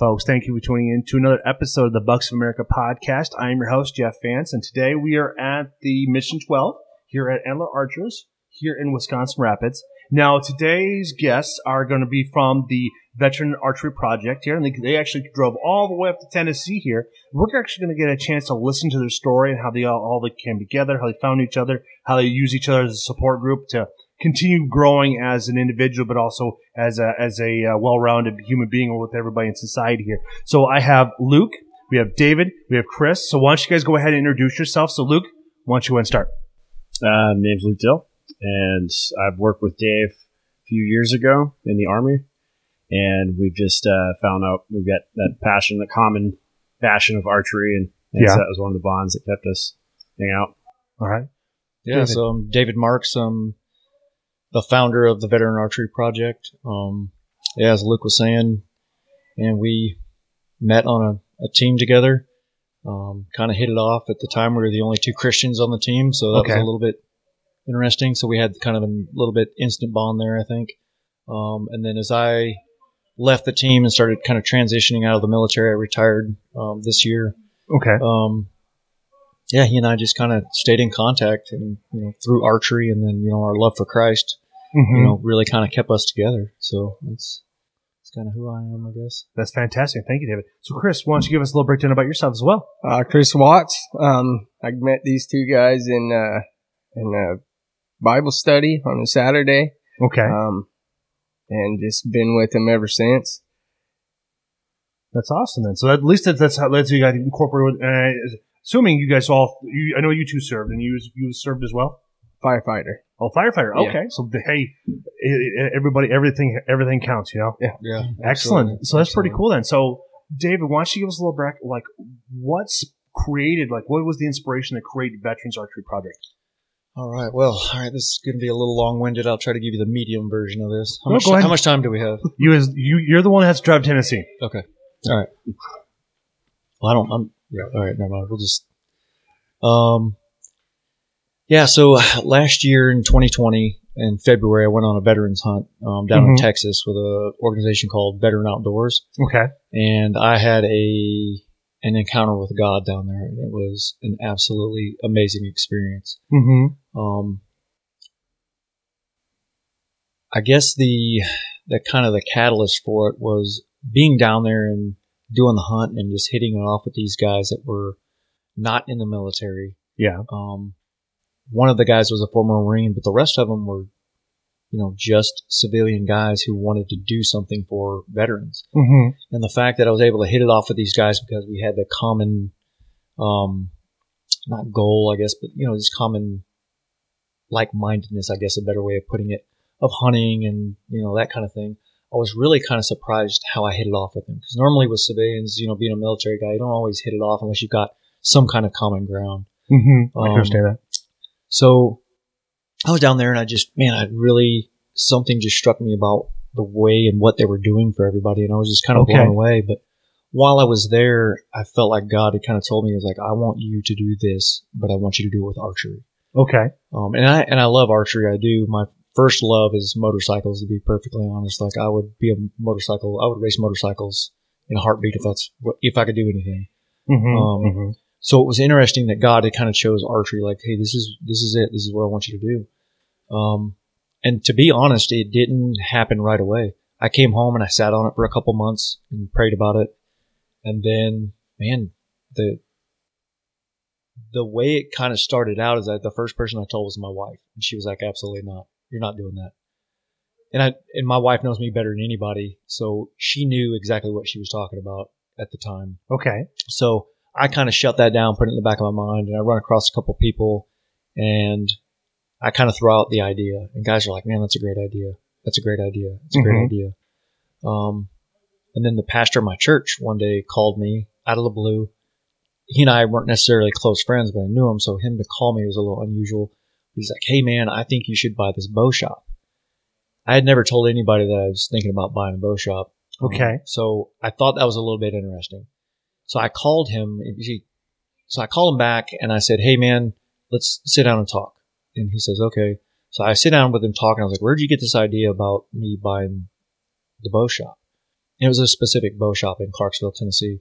folks. Thank you for tuning in to another episode of the Bucks of America podcast. I am your host, Jeff Vance, and today we are at the Mission 12 here at Antler Archers here in Wisconsin Rapids. Now, today's guests are going to be from the Veteran Archery Project here, and they, they actually drove all the way up to Tennessee here. We're actually going to get a chance to listen to their story and how they all, all they came together, how they found each other, how they use each other as a support group to continue growing as an individual, but also as a as a uh, well-rounded human being or with everybody in society here. So I have Luke, we have David, we have Chris. So why don't you guys go ahead and introduce yourself? So Luke, why don't you go and start? Uh, my name's Luke Dill, and I've worked with Dave a few years ago in the Army, and we've just uh, found out we've got that passion, the common passion of archery, and, and Yeah. so that was one of the bonds that kept us hanging out. All right. Yeah, David. so I'm David Marks. I'm the founder of the Veteran Archery Project. Um, yeah, as Luke was saying, and we met on a, a team together. Um, kind of hit it off at the time. We were the only two Christians on the team, so that Okay. was a little bit interesting. So we had kind of a little bit instant bond there, I think. Um, and then as I left the team and started kind of transitioning out of the military, I retired um, this year Okay. um, yeah, he and I just kind of stayed in contact, and you know, through archery, and then you know, our love for Christ, Mhm. you know, really kind of kept us together. So that's that's kind of who I am, I guess. That's fantastic. Thank you, David. So Chris, why don't you give us a little breakdown about yourself as well? Uh, Chris Watts. Um, I met these two guys in uh, in a Bible study on a Saturday, Okay. um, and just been with them ever since. That's awesome then. So at least that's, that's how that's how you got incorporated. Uh, assuming you guys all, you, I know you two served, and you you served as well. Firefighter. Oh, firefighter. Yeah. Okay. So hey, i- i- everybody, everything, everything counts. You know. Yeah, Yeah. Excellent. So that's pretty cool then. So David, why don't you give us a little back? Like, what's created? Like, what was the inspiration to create Veterans Archery Project? All right. Well, all right. This is going to be a little long-winded. I'll try to give you the medium version of this. How No, much? go ahead. How much time do we have? You as you, you're the one that has to drive Tennessee. Okay. All right. Well, I don't. I'm. Yeah. All right. Never mind. We'll just. Um. Yeah. So last year in 2020 in February, I went on a veterans hunt um, down in Mhm. Texas with a organization called Veteran Outdoors, Okay. and I had a an encounter with God down there, and it was an absolutely amazing experience. Mm-hmm. Um, I guess the the kind of the catalyst for it was being down there and doing the hunt and just hitting it off with these guys that were not in the military. Yeah. Um, one of the guys was a former Marine, but the rest of them were, you know, just civilian guys who wanted to do something for veterans. Mm-hmm. And the fact that I was able to hit it off with these guys because we had the common, um, not goal, I guess, but you know, just common like-mindedness, I guess, a better way of putting it, of hunting and you know that kind of thing. I was really kind of surprised how I hit it off with them because normally with civilians, you know, being a military guy, you don't always hit it off unless you've got some kind of common ground. Mm-hmm. I Um, understand that. So I was down there and I just, man, I really, something just struck me about the way and what they were doing for everybody. And I was just kind of Okay. blown away. But while I was there, I felt like God had kind of told me, He was like, I want you to do this, but I want you to do it with archery. Okay. Um, and I, and I love archery. I do. My first love is motorcycles, to be perfectly honest. Like I would be a motorcycle, I would race motorcycles in a heartbeat if that's what, if I could do anything. Mm-hmm. Um, mm-hmm. So it was interesting that God had kind of chose archery, like, hey, this is this is it. This is what I want you to do. Um, and to be honest, it didn't happen right away. I came home and I sat on it for a couple months and prayed about it, and then, man, the the way it kind of started out is that the first person I told was my wife, and she was like, "Absolutely not. You're not doing that." And I and my wife knows me better than anybody, so she knew exactly what she was talking about at the time. Okay. So I kind of shut that down, put it in the back of my mind, and I run across a couple people, and I kind of throw out the idea, and guys are like, "Man, that's a great idea. That's a great idea. It's a Mhm. great idea." Um, and then the pastor of my church one day called me out of the blue. He and I weren't necessarily close friends, but I knew him, so him to call me was a little unusual. He's like, "Hey, man, I think you should buy this bow shop." I had never told anybody that I was thinking about buying a bow shop. Okay. Um, so I thought that was a little bit interesting. So I called him. So I called him back and I said, "Hey man, let's sit down and talk." And he says, "Okay." So I sit down with him talking. I was like, "Where'd you get this idea about me buying the bow shop?" it was a specific bow shop in Clarksville, Tennessee.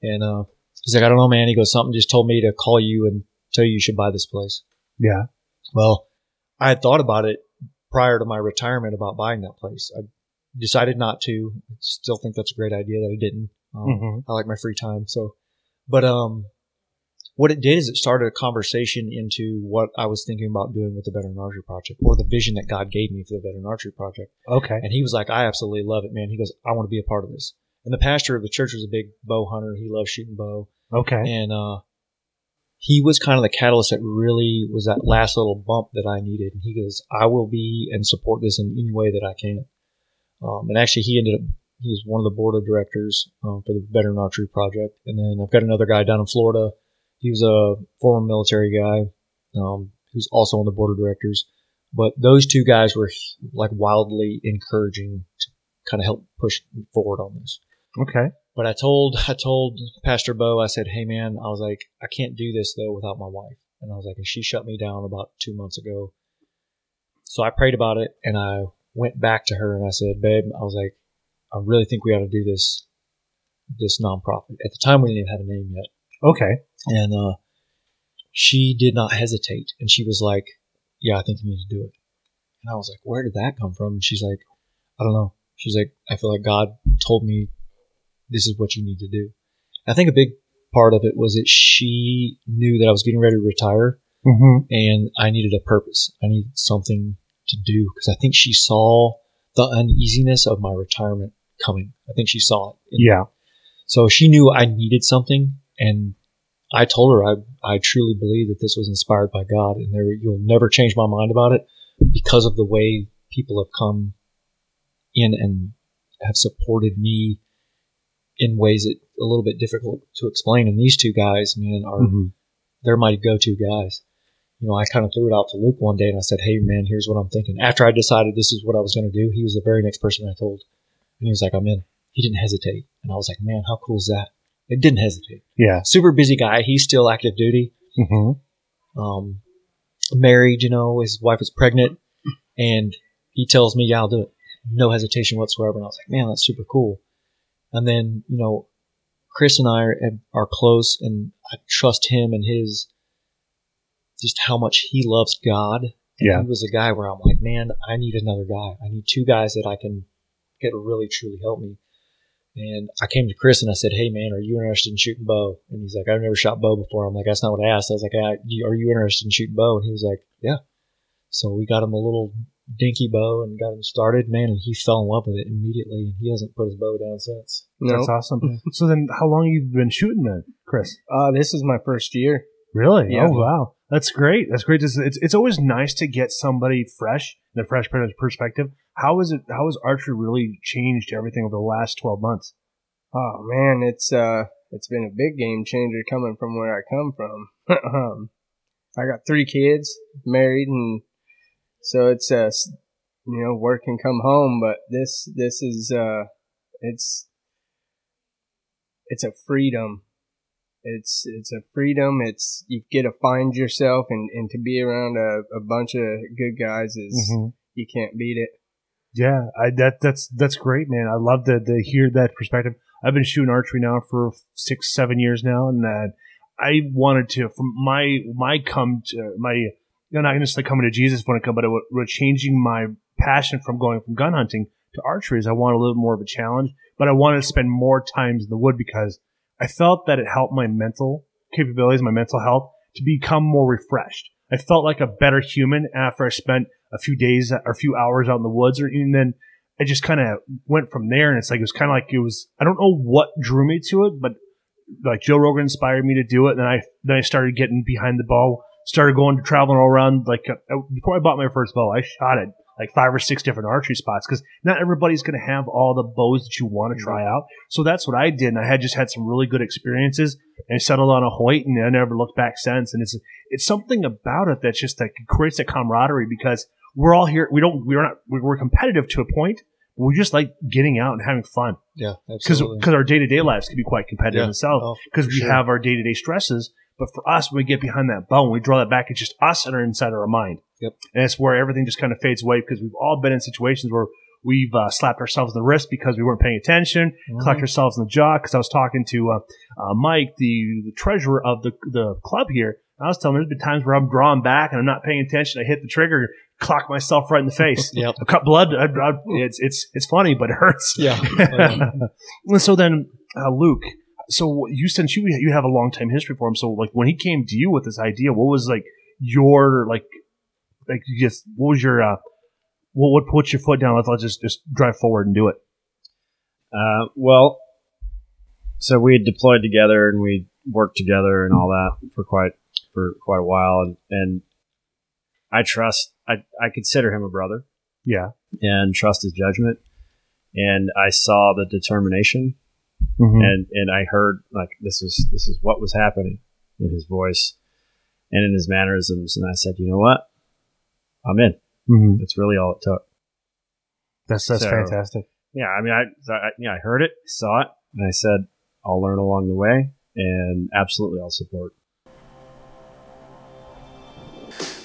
And uh, he's like, I don't know, man. He goes, something just told me to call you and tell you you should buy this place. Yeah. Well, I had thought about it prior to my retirement about buying that place. I decided not to. Still think that's a great idea that I didn't. Um, Mhm. I like my free time. So, but um, what it did is it started a conversation into what I was thinking about doing with the Veteran Archery Project, or the vision that God gave me for the Veteran Archery Project. Okay. And he was like, I absolutely love it, man. He goes, I want to be a part of this. And the pastor of the church was a big bow hunter. He loves shooting bow. Okay. And uh, he was kind of the catalyst that really was that last little bump that I needed. And he goes, I will be and support this in any way that I can. Um, and actually, he ended up, he was one of the board of directors um, for the Veteran Archery Project. And then I've got another guy down in Florida. He was a former military guy um, who's also on the board of directors. But those two guys were like wildly encouraging to kind of help push forward on this. Okay. But I told I told Pastor Bo, I said, "Hey man, I was like, I can't do this though without my wife." And I was like, and she shut me down about two months ago. So I prayed about it, and I went back to her and I said, "Babe, I was like, I really think we ought to do this this nonprofit." At the time, we didn't even have a name yet, Okay. and uh, she did not hesitate, and she was like, "Yeah, I think you need to do it." And I was like, "Where did that come from?" And she's like, "I don't know." She's like, "I feel like God told me this is what you need to do." I think a big part of it was that she knew that I was getting ready to retire, Mm-hmm. and I needed a purpose. I needed something to do because I think she saw the uneasiness of my retirement coming. I think she saw it. Yeah. So she knew I needed something, and I told her I, I truly believe that this was inspired by God, and there you'll never change my mind about it because of the way people have come in and have supported me in ways that a little bit difficult to explain. And these two guys, man, are Mhm. they're my go-to guys. You know, I kind of threw it out to Luke one day and I said, "Hey, man, here's what I'm thinking." After I decided this is what I was going to do, he was the very next person I told, and he was like, "I'm in." He didn't hesitate, and I was like, "Man, how cool is that?" It didn't hesitate. Yeah. Super busy guy. He's still active duty. Mm-hmm. Um, married. You know, his wife was pregnant, and he tells me, "Yeah, I'll do it." No hesitation whatsoever. And I was like, "Man, that's super cool." And then you know, Chris and I are, are close, and I trust him and his just how much he loves God. And Yeah. he was a guy where I'm like, man, I need another guy. I need two guys that I can get to really truly help me. And I came to Chris and I said, "Hey, man, are you interested in shooting bow?" And he's like, "I've never shot bow before." I'm like, "That's not what I asked." I was like, "Ah, "Are you interested in shooting bow?" And he was like, "Yeah." So we got him a little dinky bow and got him started, man, and he fell in love with it immediately. And he hasn't put his bow down since. No, That's awesome. so then, how long you been shooting then, Chris? uh, this is my first year. Really? Yeah. Oh wow, that's great. That's great. It's, it's it's always nice to get somebody fresh, the fresh perspective. How is it? How has archery really changed everything over the last twelve months? Oh man, it's uh, it's been a big game changer coming from where I come from. um, I got three kids, married, and so it's uh, you know, work and come home. But this this is uh, it's it's a freedom. It's it's a freedom. It's you get to find yourself and, and to be around a, a bunch of good guys is you can't beat it. Yeah, I that that's that's great, man. I love to, to hear that perspective. I've been shooting archery now for six, seven years now, and that I wanted to from my my come to my you know, not necessarily coming to Jesus when it come, but it was changing my passion from going from gun hunting to archery. Is I wanted a little more of a challenge, but I wanted to spend more times in the wood because I felt that it helped my mental capabilities, my mental health, to become more refreshed. I felt like a better human after I spent a few days or a few hours out in the woods, or and then I just kind of went from there. And it's like it was kind of like it was. I don't know what drew me to it, but like Joe Rogan inspired me to do it. And then I then I started getting behind the bow, started going to traveling all around. Like uh, before I bought my first bow, I shot it like five or six different archery spots because not everybody's going to have all the bows that you want to try out. So that's what I did, and I had just had some really good experiences. And I settled on a Hoyt, and I never looked back since. And it's it's something about it that's just like creates a camaraderie because we're all here. We don't we're not we're competitive to a point. We just like getting out and having fun Yeah, because because our day to day lives can be quite competitive Yeah. Oh, because for we sure. have our day to day stresses. But for us, when we get behind that bow and we draw that back, it's just us and our inside of our mind. Yep. And it's where everything just kind of fades away because we've all been in situations where we've uh, slapped ourselves in the wrist because we weren't paying attention, Mhm. clapped ourselves in the jaw because I was talking to uh, uh, Mike, the, the treasurer of the the club here. I was telling him there's been times where I'm drawing back and I'm not paying attention. I hit the trigger, clock myself right in the face. Yep. I cut blood. I, I, it's it's it's funny, but it hurts. Yeah. And so then, uh, Luke. So you since you you have a long time history for him. So like when he came to you with this idea, what was like your like like you just what was your uh what what put your foot down? Let's, let's just just drive forward and do it. Uh, well, so we had deployed together and we worked together and all that for quite for quite a while, and, and I trust I I consider him a brother Yeah. and trust his judgment, and I saw the determination Mm-hmm. and and I heard like this is this is what was happening in his voice and in his mannerisms, and I said, you know what, I'm in. mm-hmm. That's really all it took. That's that's So- fantastic. Yeah, I mean, I, I yeah, I heard it, saw it, and I said, I'll learn along the way, and absolutely, I'll support.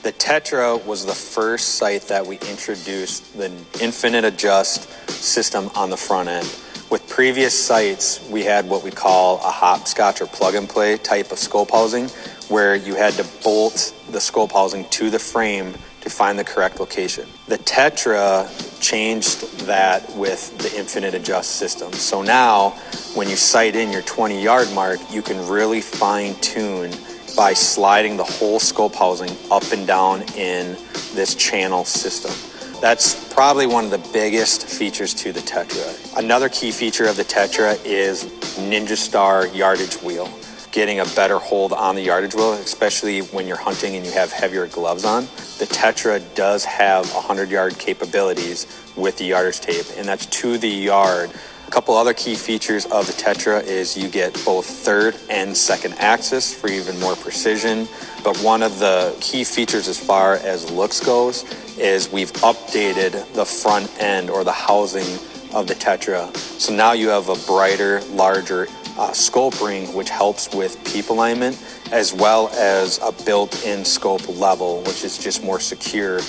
The Tetra was the first site that we introduced the infinite adjust system on the front end. With previous sites, we had what we call a hopscotch or plug and play type of scope housing, where you had to bolt the scope housing to the frame to find the correct location. The Tetra changed that with the infinite adjust system. So now, when you sight in your 20 yard mark, you can really fine tune by sliding the whole scope housing up and down in this channel system. That's probably one of the biggest features to the Tetra. Another key feature of the Tetra is Ninja Star yardage wheel. Getting a better hold on the yardage wheel, especially when you're hunting and you have heavier gloves on. The Tetra does have 100 yard capabilities with the yardage tape, and that's to the yard. A couple other key features of the Tetra is you get both third and second axis for even more precision. But one of the key features as far as looks goes is we've updated the front end or the housing of the Tetra. So now you have a brighter, larger uh, scope ring, which helps with peep alignment, as well as a built-in scope level, which is just more secure.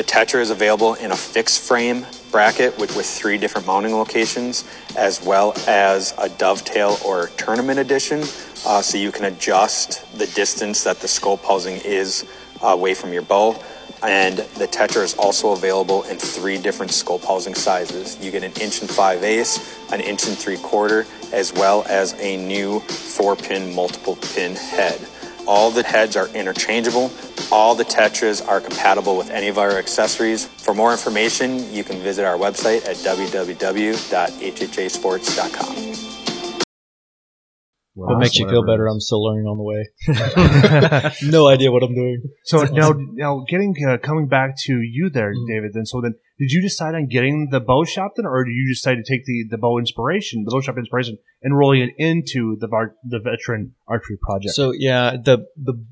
The Tetra is available in a fixed frame bracket with, with three different mounting locations, as well as a dovetail or tournament edition, uh, so you can adjust the distance that the scope housing is uh, away from your bow. And the Tetra is also available in three different scope housing sizes. You get an inch and five eighths, an inch and three quarter, as well as a new four pin multiple pin head. All the heads are interchangeable. All the Tetras are compatible with any of our accessories. For more information, you can visit our website at www.hhasports.com. What makes you feel better? I'm still learning on the way. no idea what I'm doing. So now now getting uh, coming back to you there, Mm. David. Then so then did you decide on getting the bow shop then, or did you decide to take the the bow inspiration, the bow shop inspiration, and rolling it into the var- the veteran archery project? So yeah, the the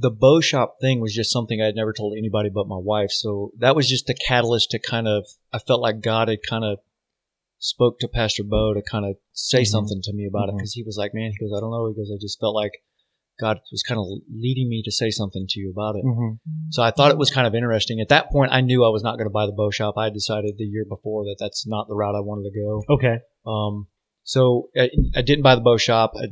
the bow shop thing was just something I had never told anybody but my wife. So that was just the catalyst to kind of I felt like God had kind of spoke to Pastor Bo to kind of say Mhm. something to me about it Mhm. because he was like, man, he goes, I don't know, he goes, I just felt like God was kind of leading me to say something to you about it. Mhm. So I thought it was kind of interesting. At that point, I knew I was not going to buy the bow shop. I had decided the year before that that's not the route I wanted to go. Okay. Um, so I, I didn't buy the bow shop. I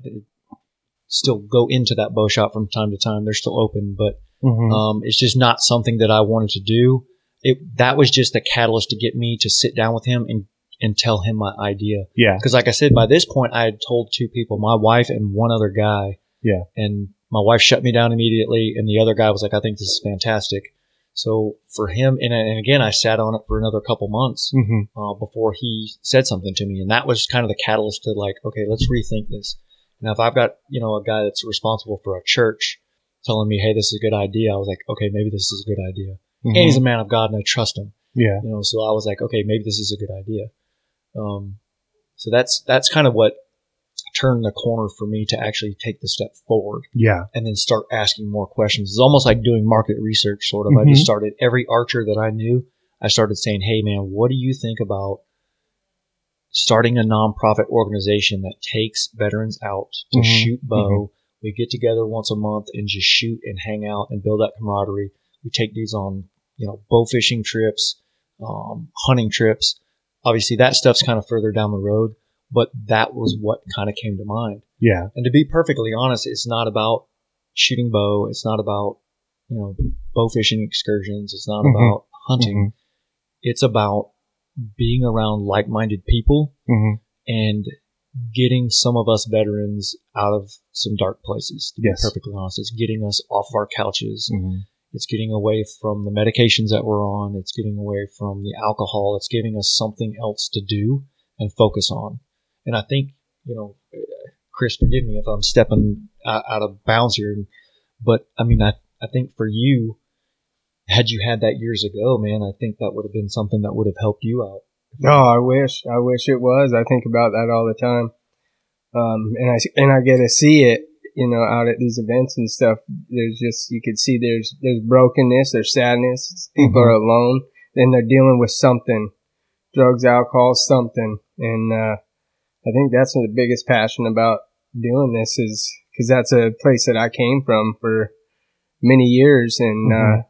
still go into that bow shop from time to time. They're still open, but Mhm. um, it's just not something that I wanted to do. It that was just the catalyst to get me to sit down with him and and tell him my idea. yeah. Because like I said, by this point I had told two people, my wife and one other guy. Yeah. And my wife shut me down immediately, and the other guy was like, "I think this is fantastic." So for him, and, and again, I sat on it for another couple months hmm uh, before he said something to me, and that was kind of the catalyst to like, okay, let's rethink this. Now, if I've got you know a guy that's responsible for a church telling me, hey, this is a good idea, I was like, okay, maybe this is a good idea. And he's a man of God, and I trust him. yeah. You know, so I was like, okay, maybe this is a good idea. Um, so that's that's kind of what turned the corner for me to actually take the step forward Yeah. and then start asking more questions. It's almost like doing market research, sort of. I Mhm. just started every archer that I knew. I started saying, "Hey, man, what do you think about starting a nonprofit organization that takes veterans out to Mhm. shoot bow? We get together once a month and just shoot and hang out and build that camaraderie. We take these on, you know, bow fishing trips, um, hunting trips. obviously that stuff's kind of further down the road, but that was what kind of came to mind. Yeah. And to be perfectly honest, it's not about shooting bow. It's not about, you know, bow fishing excursions. It's not Mhm. about hunting. It's about being around like minded people Mm-hmm. and getting some of us veterans out of some dark places, to Yes. be perfectly honest. It's getting us off of our couches. Mm-hmm. It's getting away from the medications that we're on. It's getting away from the alcohol. It's giving us something else to do and focus on. And I think, you know, Chris, forgive me if I'm stepping out, out of bounds here, but I mean, I, I think for you, had you had that years ago, man, I think that would have been something that would have helped you out. No, I wish. I wish it was. I think about that all the time. Um, and I and I get to see it, you know, out at these events and stuff. There's just you could see there's there's brokenness, there's sadness. People are alone, and they're dealing with something, drugs, alcohol, something. And uh, I think that's the biggest passion about doing this is because that's a place that I came from for many years, and uh,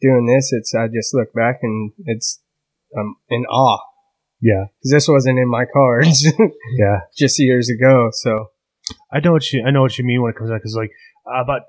doing this, it's I just look back and it's um, in awe Yeah. because this wasn't in my cards Yeah. just years ago. So I know what you I know what you mean when it comes out because like about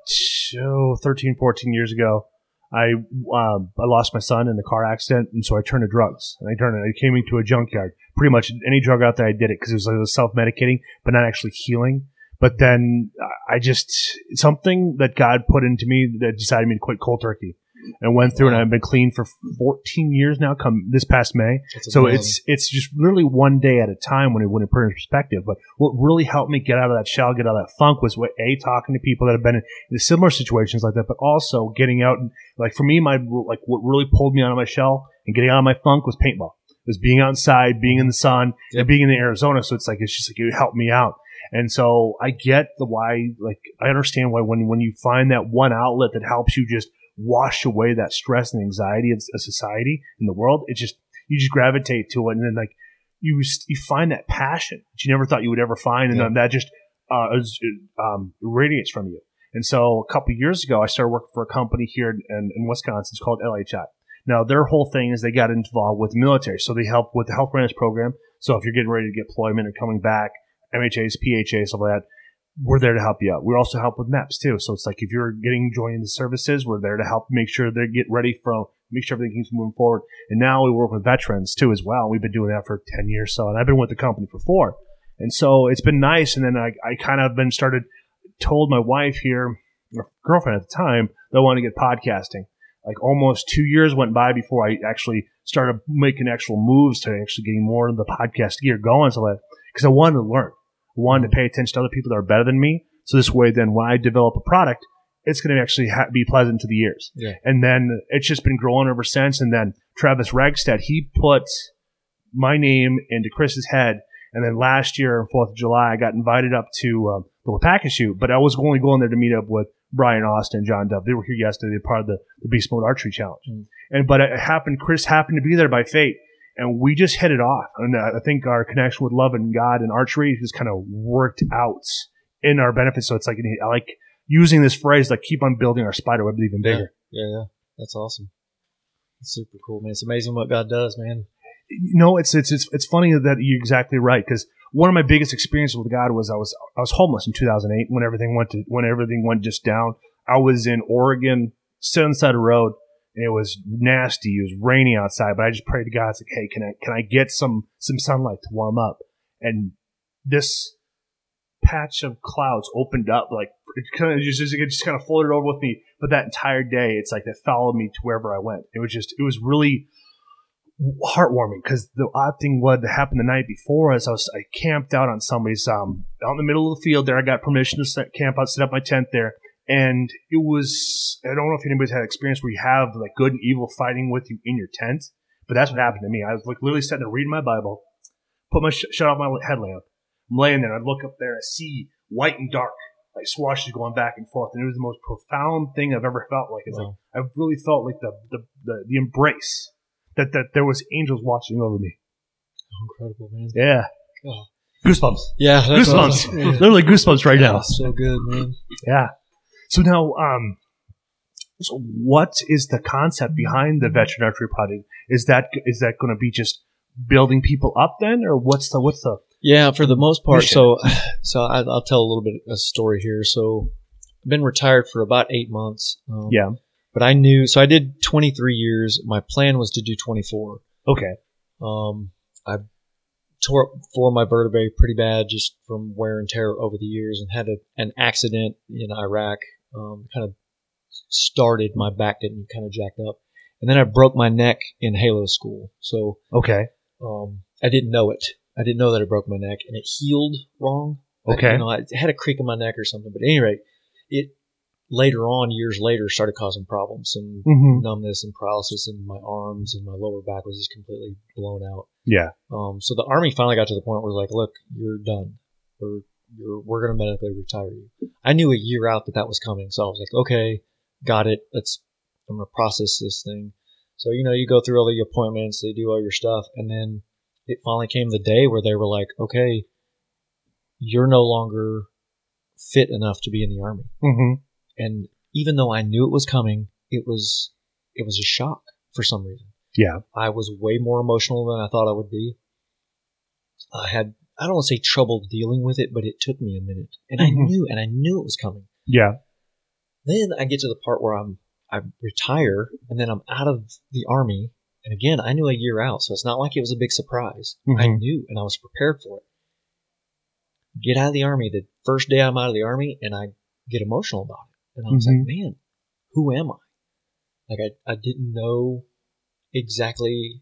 oh, 13, 14 years ago, I um, I lost my son in a car accident, and so I turned to drugs. And I turned I came into a junkyard. Pretty much any drug out there, I did it because it was like self medicating, but not actually healing. But then I just something that God put into me that decided me to quit cold turkey, and went through, and I've been clean for 14 years now. Come this past May, so it's it's just literally one day at a time when it when it put in perspective. But what really helped me get out of that shell, get out of that funk, was what a talking to people that have been in, in similar situations like that, but also getting out and like for me, my like what really pulled me out of my shell and getting out of my funk was paintball. It was being outside, being in the sun, Yep. and being in the Arizona. So it's like it's just like it helped me out. And so I get the why, like I understand why when when you find that one outlet that helps you just wash away that stress and anxiety of, of society in the world, it just you just gravitate to it, and then like you you find that passion that you never thought you would ever find, and Yeah. then that just uh, is, um, radiates from you. And so a couple years ago, I started working for a company here in, in Wisconsin. It's called LHI. Now their whole thing is they got involved with the military, so they help with the health readiness program. So if you're getting ready to get deployment or coming back, MHAs, PHAs, like that, we're there to help you out. We also help with maps too. So it's like if you're getting joining the services, we're there to help make sure they get ready from make sure everything keeps moving forward. And now we work with veterans too as well. We've been doing that for ten years so, and I've been with the company for four. And so it's been nice. And then I, I kind of been started told my wife here, or girlfriend at the time, that I wanted to get podcasting. Like almost two years went by before I actually started making actual moves to actually getting more of the podcast gear going. So that because I wanted to learn, Wanted to pay attention to other people that are better than me. So this way, then when I develop a product, it's going to actually ha- be pleasant to the ears. Yeah. And then it's just been growing ever since. And then Travis Ragstad, he put my name into Chris's head. And then last year, on Fourth of July, I got invited up to um, the Waupaca shoot, but I was only going there to meet up with Brian Austin, John Dove. They were here yesterday. They're part of the, the Beast Mode Archery Challenge. Mm. And but it happened. Chris happened to be there by fate, and we just hit it off. And uh, I think our connection with love and God and archery just kind of worked out in our benefit. So it's like I like using this phrase like keep on building our spider web even bigger. Yeah, yeah. yeah. That's awesome. That's super cool, man. It's amazing what God does, man. you know, it's it's it's, it's funny that you're exactly right because one of my biggest experiences with God was I was I was homeless in 2008 when everything went to when everything went just down. I was in Oregon, sitting on the side of the road, it was nasty. It was raining outside, but I just prayed to God, it's like, hey, can I can I get some some sunlight to warm up? And this patch of clouds opened up like it kind of just it just kind of floated over with me. But that entire day, it's like it followed me to wherever I went. It was just it was really heartwarming because the odd thing what happened the night before is I was I camped out on somebody's um out in the middle of the field there. I got permission to set, camp out, set up my tent there, and it was I don't know if anybody's had experience where you have like good and evil fighting with you in your tent, but that's what happened to me. I was like literally sitting there reading my Bible, put my sh- shut off my headlamp, I'm laying there, I look up there, I see white and dark. Like swashes going back and forth, and it was the most profound thing I've ever felt. Like it's Wow. like I really felt like the the, the, the embrace that, that there was angels watching over me. Incredible, man. Yeah. Oh. Goosebumps. Yeah, Goosebumps. awesome. Yeah. Literally goosebumps right now. So good, man. Yeah. So now, um, so what is the concept behind the veteran archery project? Is that is that going to be just building people up then, or what's the what's the Yeah, for the most part. So, so I, I'll tell a little bit of a story here. So, I've been retired for about eight months. Um, yeah But I knew, so I did 23 years. My plan was to do 24. okay Um, I tore up four of my vertebrae pretty bad just from wear and tear over the years and had a, an accident in Iraq. Um, kind of started my back getting kind of jacked up. And then I broke my neck in HALO school. So, okay um, I didn't know it. I didn't know that I broke my neck, and it healed wrong. I- Okay. you know, I had a creak in my neck or something. But at any rate, it later on, years later, started causing problems, and mm-hmm. numbness and paralysis in my arms, and my lower back was just completely blown out. yeah Um, so the army finally got to the point where it was like, look, you're done. We're you're, we're going to medically retire you. I knew a year out that that was coming, so I was like, okay, got it. Let's I'm going to process this thing. So you know, you go through all the appointments, they do all your stuff, and then it finally came the day where they were like, okay, you're no longer fit enough to be in the army. mm-hmm. And even though I knew it was coming, it was it was a shock for some reason. yeah I was way more emotional than I thought I would be. I had I don't want to say trouble dealing with it, but it took me a minute, and I Mhm. knew and I knew it was coming. yeah Then I get to the part where I'm I retire, and then I'm out of the army, and again I knew a year out, so it's not like it was a big surprise. I Mhm. knew, and I was prepared for it. Get out of the army the first day I'm out of the army, and I get emotional about it, and I was Mhm. like, man, who am I? Like I I didn't know exactly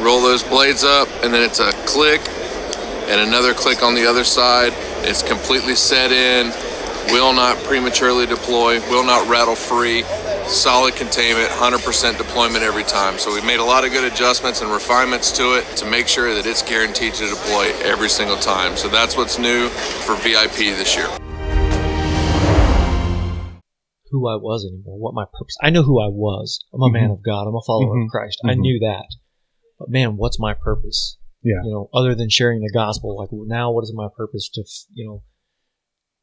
roll those blades up, and then it's a click and another click on the other side. It's completely set in, will not prematurely deploy, will not rattle free. Solid containment, 100% deployment every time. So we've made a lot of good adjustments and refinements to it to make sure that it's guaranteed to deploy every single time. So that's what's new for VIP this year. who I was anymore, what my purpose. I know who I was. I'm a man Mhm. of God. I'm a follower Mhm. of Christ. I Mhm. knew that. But man, what's my purpose? Yeah. You know, other than sharing the gospel, like well, now, what is my purpose to, you know,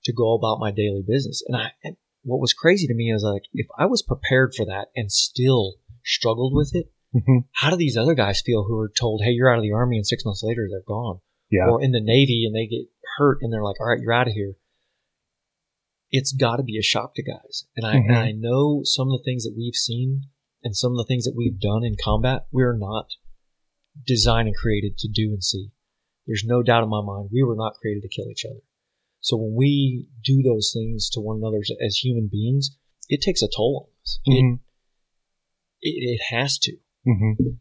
to go about my daily business? And I, and what was crazy to me is like, if I was prepared for that and still struggled with it, Mhm. how do these other guys feel who are told, "Hey, you're out of the army," and six months later they're gone? yeah or in the Navy and they get hurt and they're like, all right, you're out of here. It's got to be a shock to guys. And I, Mhm. and I know some of the things that we've seen and some of the things that we've done in combat, we're not designed and created to do and see. There's no doubt in my mind, we were not created to kill each other. So when we do those things to one another as- human beings, it takes a toll on us. Mhm. It, it, it has to. Mhm.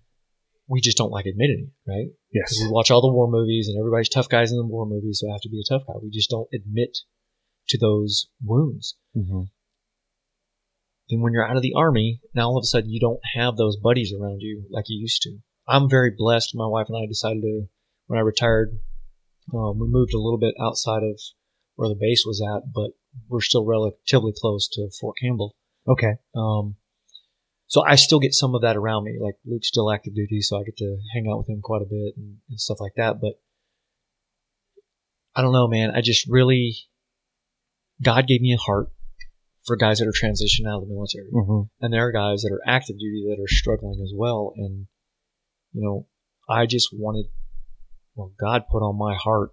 We just don't like admitting it, right? yes we watch all the war movies and everybody's tough guys in the war movies, so I have to be a tough guy. We just don't admit to those wounds. Mhm. Then when you're out of the army, now all of a sudden you don't have those buddies around you like you used to. I'm very blessed. My wife and I decided to, when I retired, um, we moved a little bit outside of where the base was at, but we're still relatively close to Fort Campbell. okay Um, so I still get some of that around me. Like Luke's still active duty, so I get to hang out with him quite a bit and, and stuff like that. But I don't know, man. I just really, God gave me a heart for guys that are transitioning out of the military. Mhm. And there are guys that are active duty that are struggling as well. And, you know, I just wanted, well, God put on my heart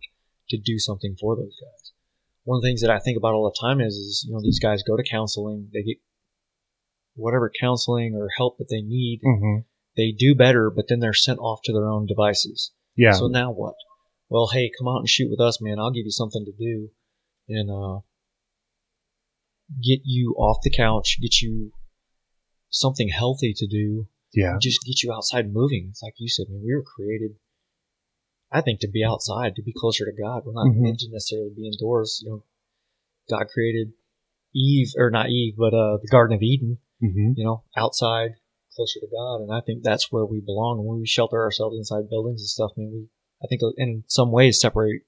to do something for those guys. One of the things that I think about all the time is, is, you know, these guys go to counseling, they get whatever counseling or help that they need, Mhm. they do better, but then they're sent off to their own devices. Yeah. So now what? Well, hey, come out and shoot with us, man. I'll give you something to do, and uh, get you off the couch, get you something healthy to do, yeah. just get you outside moving. It's like you said, man. We were created, I think, to be outside, to be closer to God. We're not Mhm. meant to necessarily be indoors. You know, God created Eve, or not Eve, but uh, the Garden of Eden. hmm You know, outside, closer to God, and I think that's where we belong. And when we shelter ourselves inside buildings and stuff, I mean, we, I think, in some ways, separate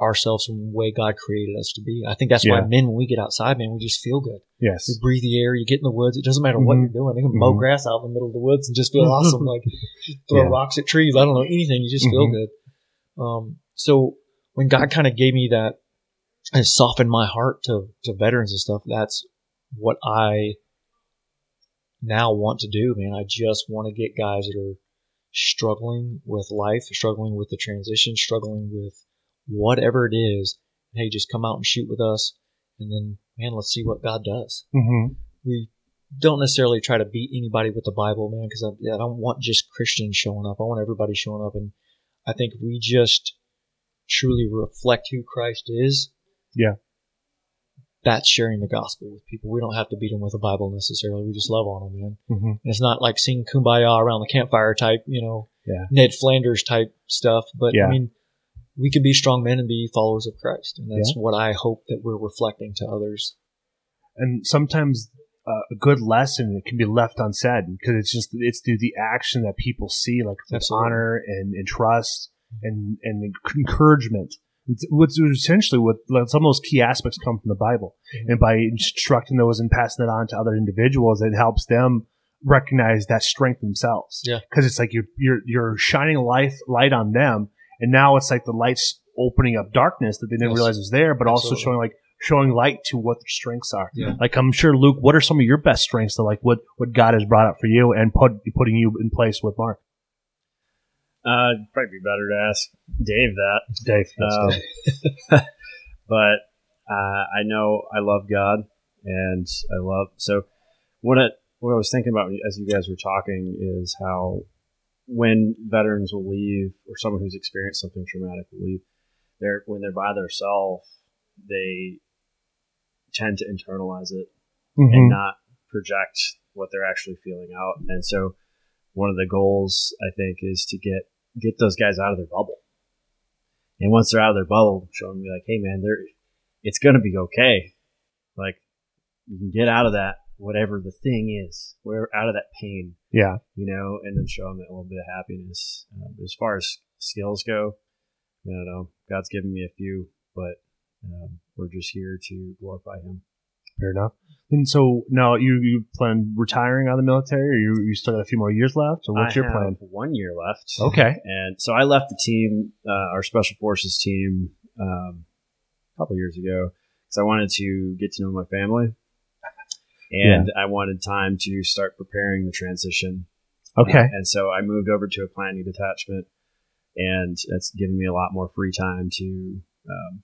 ourselves from the way God created us to be. I think that's Yeah. why men, when we get outside, man, we just feel good. Yes. You breathe the air, you get in the woods. It doesn't matter what Mhm. you're doing. You can mow Mhm. grass out in the middle of the woods and just feel awesome. Like throw Yeah. rocks at trees. I don't know anything. You just feel Mhm. good. Um, so when God kind of gave me that and softened my heart to to veterans and stuff, that's what I now want to do, man. I just want to get guys that are struggling with life, struggling with the transition, struggling with whatever it is. Hey, just come out and shoot with us, and then man, let's see what God does hmm we don't necessarily try to beat anybody with the Bible, man, because I, I don't want just Christians showing up. I want everybody showing up, and I think we just truly reflect who Christ is, Yeah. that's sharing the gospel with people. We don't have to beat them with a Bible necessarily. We just love on them, man. hmm And it's not like singing "Kumbaya" around the campfire type, you know, Yeah. Ned Flanders type stuff. But Yeah. I mean, we can be strong men and be followers of Christ, and that's what I hope that we're reflecting to others. and sometimes uh, a good lesson it can be left unsaid because it's just it's through the action that people see like honor and, and trust and and encouragement It's- what's essentially what some of those key aspects come from the bible Mhm. and by instructing those and passing it on to other individuals it helps them recognize that strength themselves Yeah. because it's like you're you're you're shining light light on them and now it's like the light's opening up darkness that they didn't Yes. realize was there but also showing like showing light to what their strengths are Yeah. like I'm sure, Luke, what are some of your best strengths that like what what God has brought up for you and put putting you in place with Mark? Uh, it'd probably be better to ask Dave that. Dave. Um, but uh, I know I love God, and I love so what it what I was thinking about as you guys were talking is how when veterans will leave or someone who's experienced something traumatic will leave, they're when they're by themselves, they tend to internalize it Mm-hmm. and not project what they're actually feeling out. And so one of the goals I think is to get get those guys out of their bubble. And once they're out of their bubble, show them be like, hey man, they're it's gonna be okay. Like you can get out of that whatever the thing is, where out of that pain, yeah. you know, and then show them that little bit of happiness. Um, as far as skills go, I don't know. God's given me a few, but um, we're just here to glorify Him. Fair enough. And so now you you plan retiring out of the military, or you you still got a few more years left, or what's I your have plan? One year left. Okay. And so I left the team, uh, our special forces team, um, a couple years ago because I wanted to get to know my family, and I wanted time to start preparing the transition. Okay. And so I moved over to a planning detachment, and that's given me a lot more free time to um,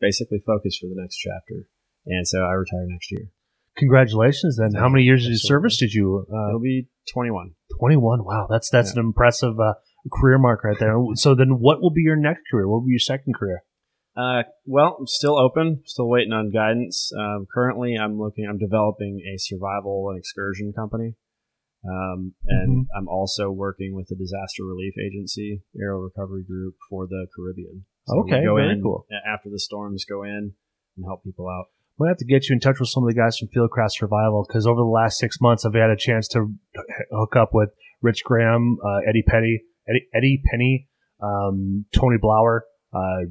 basically focus for the next chapter. And so I retire next year. Congratulations. Then, how many years of Absolutely. service did you? Uh, It'll be 21. Twenty one. Wow, that's that's an impressive uh, career mark right there. So then, what will be your next career? What will be your second career? Uh, well, I'm still open, still waiting on guidance. Um, currently, I'm looking, I'm developing a survival and excursion company. Um, and I'm also working with a disaster relief agency, Aero Recovery Group, for the Caribbean. we Okay, go very in cool. After the storms, go in and help people out. I'm gonna have to get you in touch with some of the guys from Fieldcraft Survival because over the last six months, I've had a chance to hook up with Rich Graham, uh, Eddie Petty, Eddie, Eddie Penny, um, Tony Blower, uh,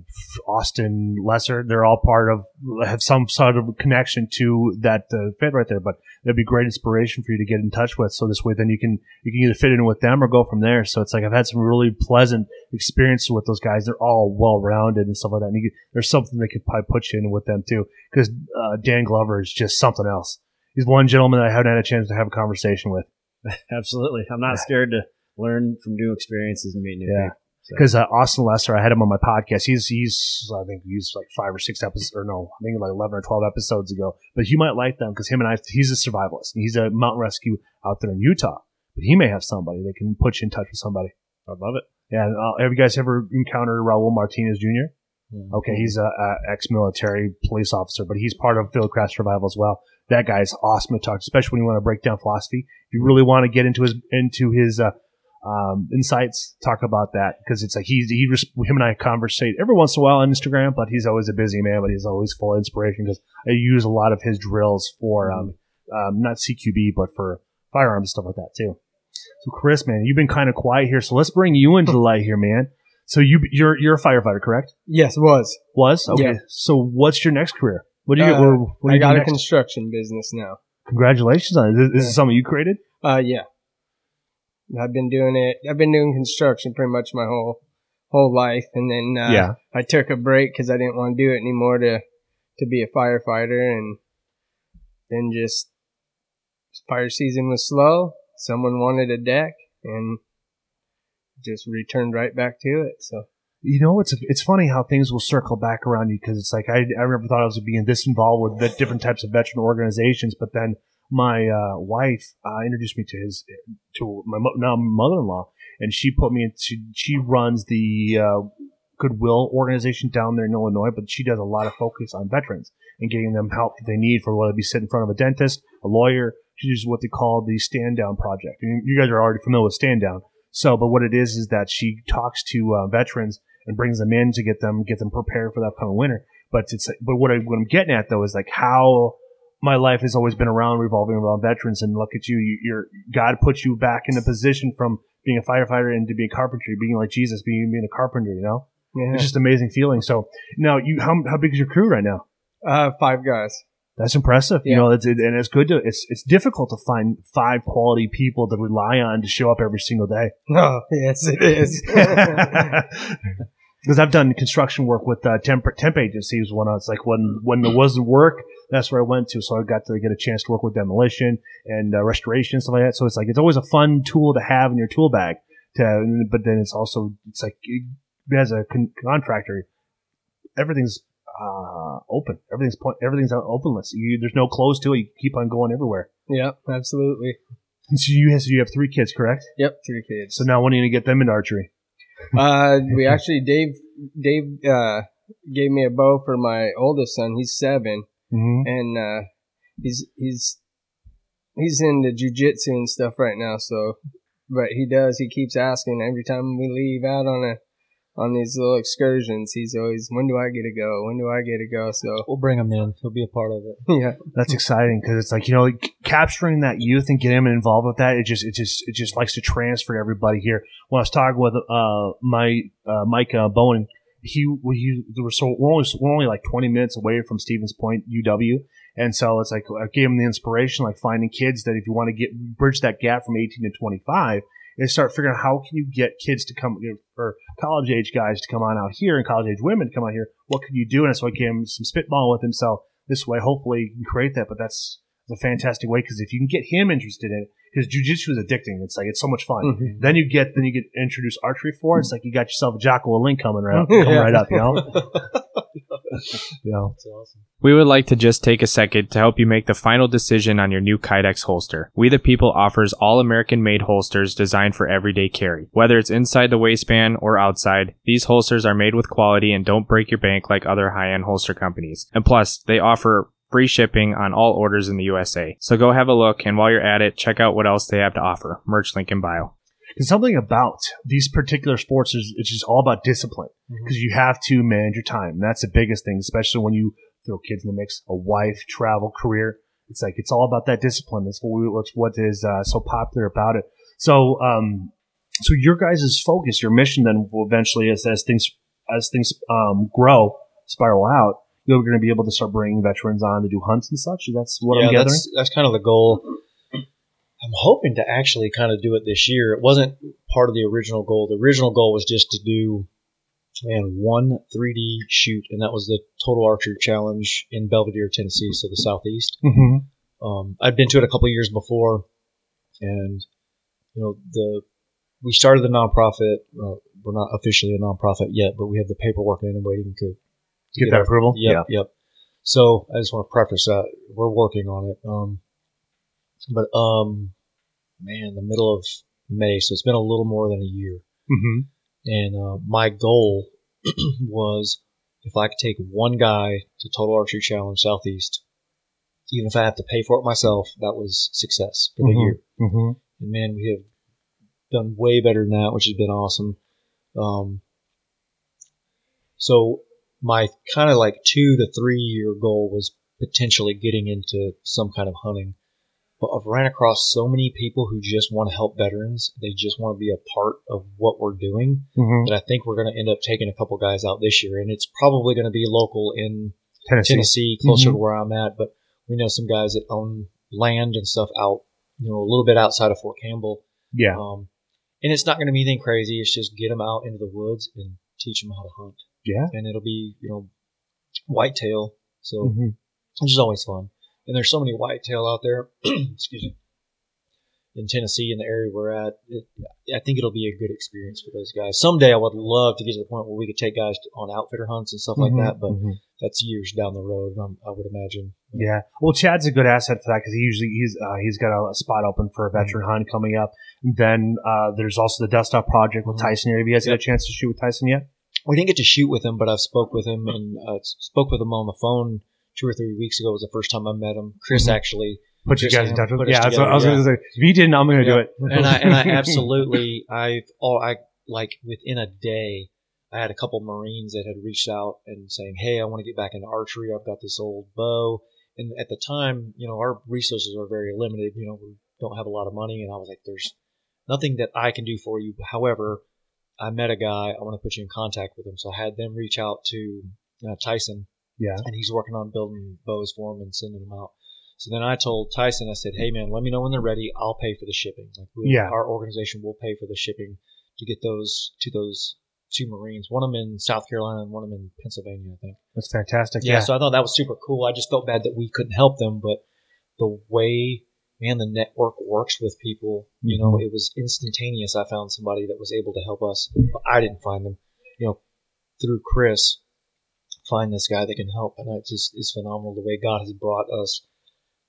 Austin Lesser. They're all part of have some sort of connection to that uh, fit right there. But it'd be great inspiration for you to get in touch with. So this way, then you can you can either fit in with them or go from there. So it's like I've had some really pleasant experiences with those guys. They're all well rounded and stuff like that. And you there's something they could probably put you in with them too because uh, Dan Glover is just something else. He's one gentleman that I haven't had a chance to have a conversation with. Absolutely. I'm not scared to learn from new experiences and meet new Yeah. people. So- Because uh, Austin Lester, I had him on my podcast. He's he's I think he's like five or six episodes, or no, I think like eleven or twelve episodes ago. But you might like them because him and I, he's a survivalist. He's a mountain rescue out there in Utah. But he may have somebody that can put you in touch with somebody. I love it. Yeah. Uh, have you guys ever encountered Raul Martinez Jr.? Mm. Okay, he's a, a ex-military police officer, but he's part of Fieldcraft Survival as well. That guy's awesome to talk, especially when you want to break down philosophy. If you really want to get into his into his uh, um, insights, talk about that because it's like he's he him and I conversate every once in a while on Instagram, but he's always a busy man, but he's always full of inspiration because I use a lot of his drills for um, um, not CQB, but for firearms and stuff like that too. So Chris, man, you've been kind of quiet here, so let's bring you into the light here, man. So you you're you're a firefighter, correct? Yes, was. Was okay. Yeah. So what's your next career? What do you? Uh, what, what do I you got a next? construction business now. Congratulations on it. This, this is Yeah. something you created. Uh, yeah. I've been doing it. I've been doing construction pretty much my whole whole life, and then uh, Yeah. I took a break because I didn't want to do it anymore to to be a firefighter, and then just fire season was slow. Someone wanted a deck, and just returned right back to it. So You know, it's it's funny how things will circle back around you because it's like I I never thought I was being this involved with the different types of veteran organizations, but then my uh, wife uh, introduced me to his to my mo- now mother-in-law, and she put me into she runs the uh, Goodwill organization down there in Illinois, but she does a lot of focus on veterans and getting them help that they need for whether it be sitting in front of a dentist, a lawyer. She uses what they call the stand down project. And you guys are already familiar with stand down. So, but what it is is that she talks to uh, veterans and brings them in to get them get them prepared for the upcoming winter. But it's but what, I, what I'm getting at though is like how my life has always been around revolving around veterans. And look at you, you you're God put you back in a position from being a firefighter into being a carpenter, being like Jesus, being being a carpenter. You know, yeah, it's just amazing feeling. So now you how how big is your crew right now? uh, five guys. That's impressive. You know, it's, it, and it's good to it's it's difficult to find five quality people to rely on to show up every single day. Oh yes, it is. Because I've done construction work with uh, temp temp agencies when I was like when when there wasn't work, that's where I went to. So I got to get a chance to work with demolition and uh, restoration and stuff like that. So it's like it's always a fun tool to have in your tool bag. To but then it's also it's like as a con- contractor, everything's uh, open. Everything's point. Everything's out openless. You, there's no close to it. You keep on going everywhere. yep, absolutely. So you have, so you have three kids, correct? Yep, three kids. So now when are you gonna get them into archery? Uh, we actually Dave Dave uh gave me a bow for my oldest son. He's seven, Mm-hmm. and uh, he's he's he's into jujitsu and stuff right now. So, but he does. He keeps asking every time we leave out on a on these little excursions. He's always, when do I get to go? When do I get to go? So We'll bring him in. He'll be a part of it. yeah, That's exciting because it's like you know like, capturing that youth and getting him involved with that. It just it just it just likes to transfer to everybody here. When I was talking with uh my uh, Mike uh, Bowen, he we there were so we're only we're only like twenty minutes away from Stevens Point UW, and so it's like I gave him the inspiration like finding kids that if you want to get bridge that gap from eighteen to twenty five. And start figuring out how can you get kids to come you know, or college age guys to come on out here and college age women to come out here. What could you do? And so I gave him some spitball with him. So this way, hopefully, you can create that. But that's a fantastic way because if you can get him interested in it, because jujitsu is addicting. It's like it's so much fun. Mhm. Then you get then you get introduced archery for. It's like you got yourself a Jocko Willink coming right up, coming Yeah. right up. You know, you know. That's awesome. We would like to just take a second to help you make the final decision on your new Kydex holster. We the People offers all American made holsters designed for everyday carry. Whether it's inside the waistband or outside, these holsters are made with quality and don't break your bank like other high end holster companies. And plus, they offer free shipping on all orders in the USA. So go have a look and while you're at it, check out what else they have to offer. Merch link in bio. Because something about these particular sports is it's just all about discipline. Because you have to manage your time. That's the biggest thing, especially when you throw kids in the mix, a wife, travel, career. It's like it's all about that discipline. That's what we, that's what is uh, so popular about it. So, um, so your guys' focus, your mission, then will eventually, as as things as things um, grow, spiral out, you're going to be able to start bringing veterans on to do hunts and such. That's what I'm yeah, gathering. that's, that's kind of the goal. I'm hoping to actually kind of do it this year. It wasn't part of the original goal. The original goal was just to do, man, one 3D shoot, and that was the Total Archery Challenge in Belvedere, Tennessee, so the southeast. Mm-hmm. Um, I'd been to it a couple years before, and you know the we started the nonprofit. Uh, we're not officially a nonprofit yet, but we have the paperwork in and waiting to Get that approval. Yep, yep. So I just want to preface that we're working on it. Um, but um, man, the middle of May, so it's been a little more than a year, Mm-hmm. And uh, my goal was if I could take one guy to Total Archery Challenge Southeast, even if I have to pay for it myself, that was success for the Mhm. year. Mm-hmm. And man, we have done way better than that, which has been awesome. Um, so my kind of like two to three year goal was potentially getting into some kind of hunting. But I've ran across so many people who just want to help veterans. They just want to be a part of what we're doing. Mm-hmm. That I think we're going to end up taking a couple guys out this year, and it's probably going to be local in Tennessee. Tennessee, closer Mhm. to where I'm at. But we know some guys that own land and stuff out, you know, a little bit outside of Fort Campbell. Yeah. Um, and it's not going to be anything crazy. It's just get them out into the woods and teach them how to hunt. Yeah. And it'll be, you know, whitetail. So, Mhm. which is always fun. And there's so many whitetail out there. excuse me. In Tennessee, in the area we're at, it, I think it'll be a good experience for those guys. Someday, I would love to get to the point where we could take guys on outfitter hunts and stuff Mhm. like that. But Mhm. that's years down the road. I would imagine. Yeah. Well, Chad's a good asset for that because he usually he's uh, he's got a, spot open for a veteran Mm-hmm. hunt coming up. Then uh, there's also the Dust Up Project with Mhm. Tyson. Have you guys got a chance to shoot with Tyson yet? We didn't get to shoot with him, but I've spoke with him and uh, spoke with him on the phone two or three weeks ago. It Was the first time I met him. Chris Mhm. actually, Put you guys in touch with. Yeah, that's what together, I was yeah. going to say. If he didn't, I'm going to do it. and I and I absolutely I've all I like within a day. I had a couple Marines that had reached out and saying, "Hey, I want to get back into archery. I've got this old bow." And at the time, you know, our resources are very limited. You know, we don't have a lot of money, and I was like, "There's nothing that I can do for you." However, I met a guy. I want to put you in contact with him. So I had them reach out to uh, Tyson, Yeah. and he's working on building bows for him and sending them out. So then I told Tyson, I said, "Hey man, let me know when they're ready. I'll pay for the shipping. Like, we'll, Yeah. our organization will pay for the shipping to get those to those two Marines. One of them in South Carolina and one of them in Pennsylvania, I think. That's fantastic. Yeah, Yeah. so I thought that was super cool. I just felt bad that we couldn't help them, but the way man the network works with people, you know, mm-hmm. it was instantaneous. I found somebody that was able to help us. But I didn't find them, you know, through Chris. Find this guy that can help, and it just is phenomenal the way God has brought us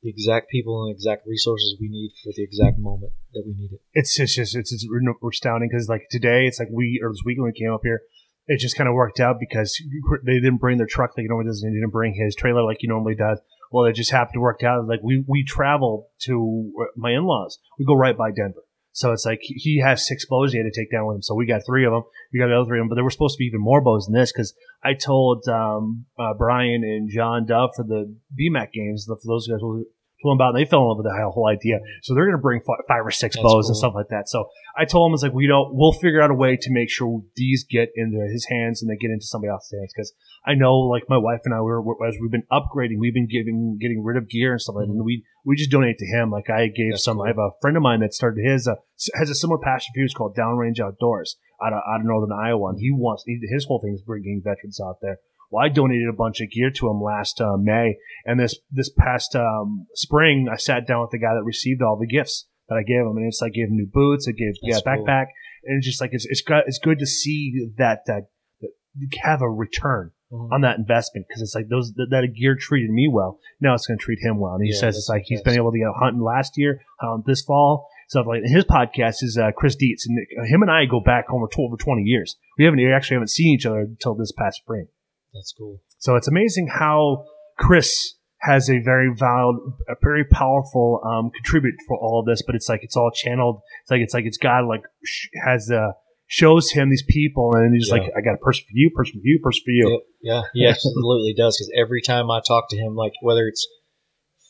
the exact people and exact resources we need for the exact moment that we need it. it's just, just it's, it's astounding because like today it's like we or this weekend when we came up here it just kind of worked out because they didn't bring their truck like he normally does and he didn't bring his trailer like he normally does well it just happened to work out. Like we we travel to my in-laws. We go right by denver. So it's like he has six bows he had to take down with him. So we got three of them we got the other three of them but there were supposed to be even more bows than this because i told um, uh, brian and john dove for the bmac games for those guys who told them about it, and they fell in love with the whole idea so they're going to bring fi- five or six That's bows and stuff like that so I told him, it's like, we don't, we'll figure out a way to make sure these get into his hands and they get into somebody else's hands. Cause I know, like, my wife and I, we're, we're- as we've been upgrading, we've been giving, getting rid of gear and stuff like that. And we, we just donate to him. Like, I gave That's some, cool. I have a friend of mine that started his, uh, has a similar passion for you. It's called Downrange Outdoors out of, out of Northern Iowa. And he wants, he, his whole thing is bringing veterans out there. Well, I donated a bunch of gear to him last uh, May, and this this past um, spring, I sat down with the guy that received all the gifts that I gave him, and it's like gave him new boots, I gave yeah, That's cool. backpack, and it's just like it's it's good, it's good to see that that, that you have a return Mhm. on that investment because it's like those that, that gear treated me well. Now it's going to treat him well, and he Yeah, says it's like he's been able to get hunting last year, hunt this fall. Stuff like and his podcast is uh, Chris Dietz, and him and I go back over over twenty years. We haven't we actually haven't seen each other until this past spring. That's cool. So it's amazing how Chris has a very valid, a very powerful um, contribute for all of this, but it's like it's all channeled. It's like it's like it's God like sh- has uh, shows him these people, and he's Yeah. like, I got a person for you, person for you, person for you. Yep. Yeah, he absolutely does. Because every time I talk to him, like whether it's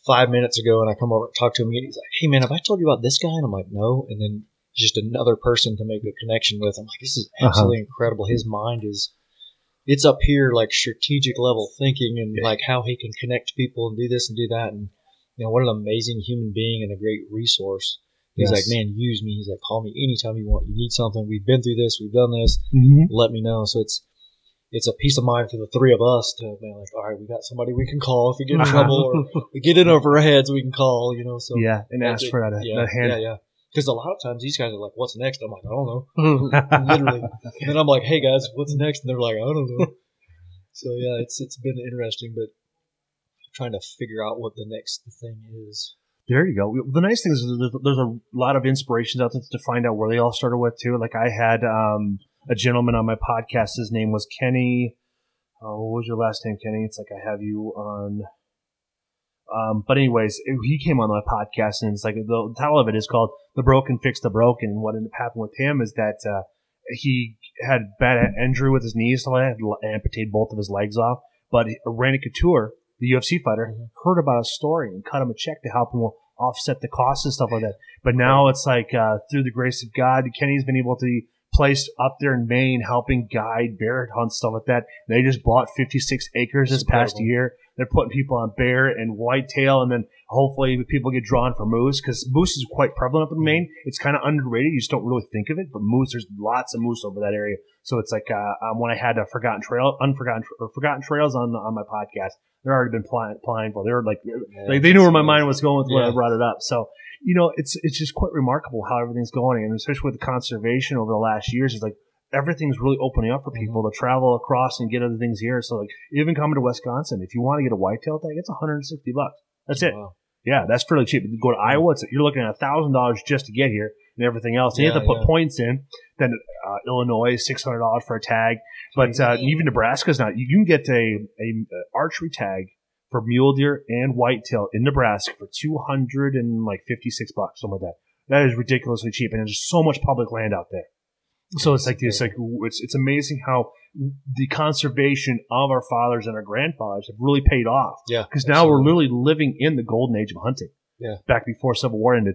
five minutes ago and I come over and talk to him again, he's like, "Hey man, have I told you about this guy?" And I'm like, "No." And then just another person to make a connection with. I'm like, "This is Uh-huh. absolutely incredible." His mind is. It's up here, like strategic level thinking, and like how he can connect people and do this and do that, and you know what an amazing human being and a great resource. He's Yes. like, man, use me. He's like, call me anytime you want. You need something. We've been through this. We've done this Mm-hmm. let me know. So it's it's a peace of mind for the three of us to be like, all right, we got somebody we can call if we get in Uh-huh. trouble or we get in over our heads, we can call, you know. So Yeah, and ask for that, yeah, that hand. yeah, yeah. Because a lot of times these guys are like, "What's next?" I'm like, "I don't know," literally. and then I'm like, "Hey guys, what's next?" And they're like, "I don't know." so yeah, it's it's been interesting, but trying to figure out what the next thing is. There you go. The nice thing is there's, there's a lot of inspirations out there to find out where they all started with too. Like I had um, a gentleman on my podcast. His name was Kenny. Oh, what was your last name, Kenny? It's like I have you on. Um, but anyways, he came on my podcast, and it's like the title of it is called "The Broken Fix the Broken." And what ended up happening with him is that uh, he had bad injury with his knees, so I had to amputate both of his legs off. But Randy Couture, the UFC fighter, Mm-hmm. heard about his story and cut him a check to help him offset the costs and stuff like that. But now it's like uh, through the grace of God, Kenny's been able to placed up there in Maine, helping guide bear hunt stuff like that. They just bought 56 acres this past year. They're putting people on bear and whitetail, and then hopefully people get drawn for moose because moose is quite prevalent up in Maine. It's kind of underrated. You just don't really think of it, but moose, there's lots of moose over that area. So it's like uh, um, when I had a Forgotten Trail, Unforgotten or Forgotten Trails on on my podcast, they're already been applying, applying for. They're like, like they knew where my mind was going with when I brought it up. So you know, it's it's just quite remarkable how everything's going, and especially with the conservation over the last years, it's like everything's really opening up for Mm-hmm. people to travel across and get other things here. So like even coming to Wisconsin, if you want to get a whitetail tag, it's 160 bucks. That's it. Wow. Yeah, that's fairly cheap. You go to Iowa, it's, you're looking at thousand dollars just to get here and everything else. And you have to put yeah. points in. Then uh, Illinois is six hundred dollars for a tag, but uh, even Nebraska's not. You can get a, a, a archery tag for mule deer and whitetail in Nebraska for two hundred and like fifty six bucks, something like that. That is ridiculously cheap, and there's so much public land out there. So it's like this, like it's it's amazing how the conservation of our fathers and our grandfathers have really paid off. Yeah, because now we're literally living in the golden age of hunting. Yeah. back before Civil War ended.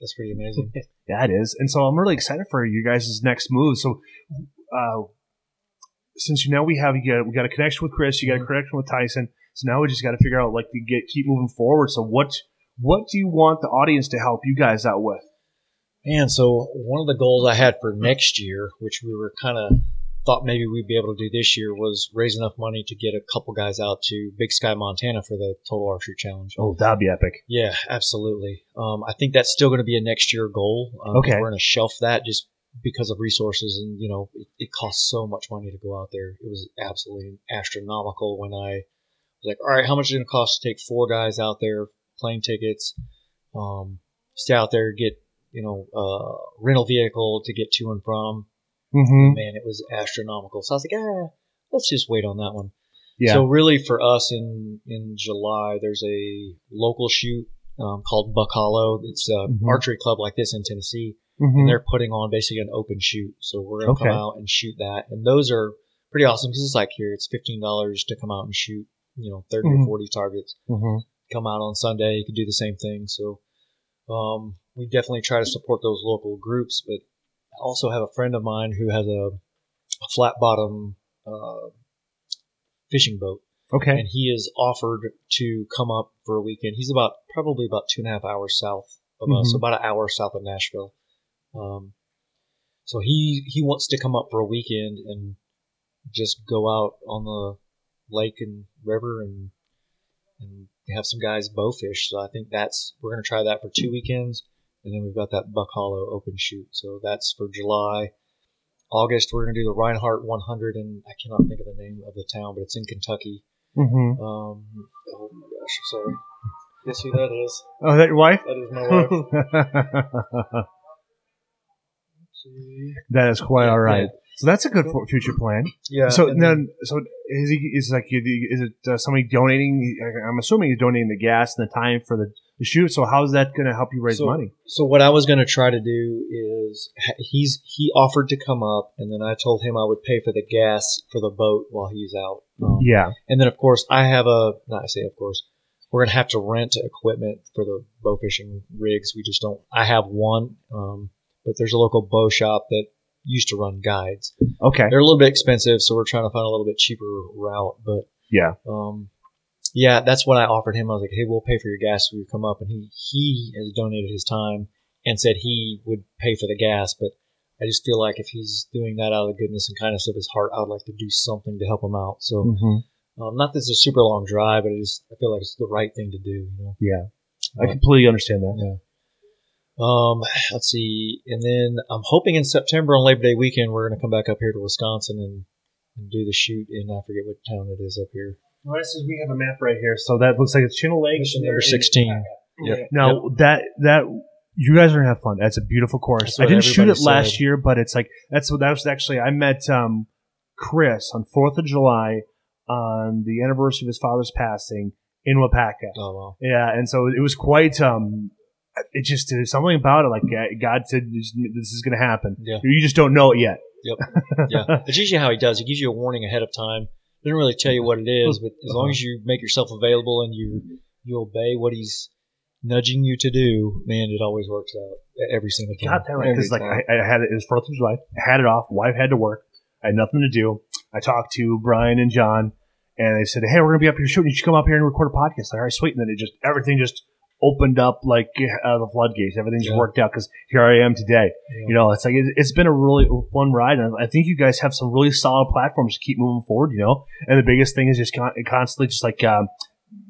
That's pretty amazing. Yeah, it is, and so I'm really excited for you guys' next move. So, uh, since you know we have you got we got a connection with Chris, you got a connection with Tyson. So now we just got to figure out like to get keep moving forward. So what what do you want the audience to help you guys out with? Man, so one of the goals I had for next year, which we were kind of thought maybe we'd be able to do this year, was raise enough money to get a couple guys out to Big Sky, Montana for the Total Archery Challenge. Oh, that'd be epic. Yeah, absolutely. Um, I think that's still going to be a next year goal. Um, Okay. we're going to shelf that just because of resources, and you know, it, it costs so much money to go out there. It was absolutely astronomical when I like, all right, how much is it going to cost to take four guys out there, plane tickets, um, stay out there, get you know, uh, rental vehicle to get to and from. Mm-hmm. Man, it was astronomical. So I was like, ah, let's just wait on that one. Yeah. So really, for us in in July, there's a local shoot um, called Buck Hollow. It's a Mhm. archery club like this in Tennessee, Mhm. and they're putting on basically an open shoot. So we're gonna come out and shoot that, and those are pretty awesome because it's like here, it's fifteen dollars to come out and shoot, you know, 30 Mhm. or forty targets. Mhm. Come out on Sunday, you can do the same thing. So um, we definitely try to support those local groups, but I also have a friend of mine who has a, a flat bottom uh, fishing boat Okay. and he is offered to come up for a weekend. He's about probably about two and a half hours south of us, Mhm. about an hour south of Nashville. Um, so he he wants to come up for a weekend and just go out on the lake and river and and have some guys bow fish. So I think that's we're gonna try that for two weekends, and then we've got that Buck Hollow open shoot. So that's for July. August, we're gonna do the Rinehart 100, and I cannot think of the name of the town, but it's in Kentucky. Mm-hmm. Um, oh my gosh, I'm sorry. Guess who that is? Oh, that your wife? That is my wife. that is quite all right. So that's a good future plan. Yeah. so and then, so is he is like is it uh, somebody donating? I'm assuming he's donating the gas and the time for the, the shoot. So how's that going to help you raise so, money? So what I was going to try to do is he's he offered to come up, and then I told him I would pay for the gas for the boat while he's out. Um, Yeah. And then of course I have a not I say of course we're gonna have to rent equipment for the bow fishing rigs. We just don't. I have one, um, but there's a local bow shop that used to run guides. Okay. They're a little bit expensive, so we're trying to find a little bit cheaper route. But Yeah. um, yeah, that's what I offered him. I was like, hey, we'll pay for your gas if you come up, and he he has donated his time and said he would pay for the gas, but. I just feel like if he's doing that out of the goodness and kindness of his heart, I'd like to do something to help him out. So, Mm-hmm. um, not that it's a super long drive, but it is, I feel like it's the right thing to do. You know. Yeah. I completely understand that. Yeah. Um, let's see, and then I'm hoping in September on Labor Day weekend we're going to come back up here to Wisconsin and, and do the shoot in I forget what town it is up here. Well, this is we have a map right here, so that looks like it's Channel Lake. Mission number 16. Yep. Now that that You guys are gonna have fun. That's a beautiful course. I didn't shoot it everybody last year, but it's like that's what that was actually. I met um, Chris on Fourth of July on the anniversary of his father's passing in Waupaca. Oh wow. Yeah, and so it was quite. Um, it just there's something about it. Like uh, God said, this is going to happen. Yeah. You just don't know it yet. Yep. Yeah, that's usually how he does. He gives you a warning ahead of time. Doesn't really tell you what it is, but as long as you make yourself available and you you obey what he's nudging you to do, man, it always works out every single time. Got that right because like I, I had it. It was Fourth of July. I had it off. Wife had to work. I had nothing to do. I talked to Brian and John, and they said, "Hey, we're gonna be up here shooting. You should come up here and record a podcast." Like, all right, sweet. And then it just everything just opened up like uh, the floodgates. Everything's Yeah. worked out because here I am today. You know, it's like it, it's been a really fun ride, and I think you guys have some really solid platforms to keep moving forward. You know, and the biggest thing is just con- constantly just like. Um,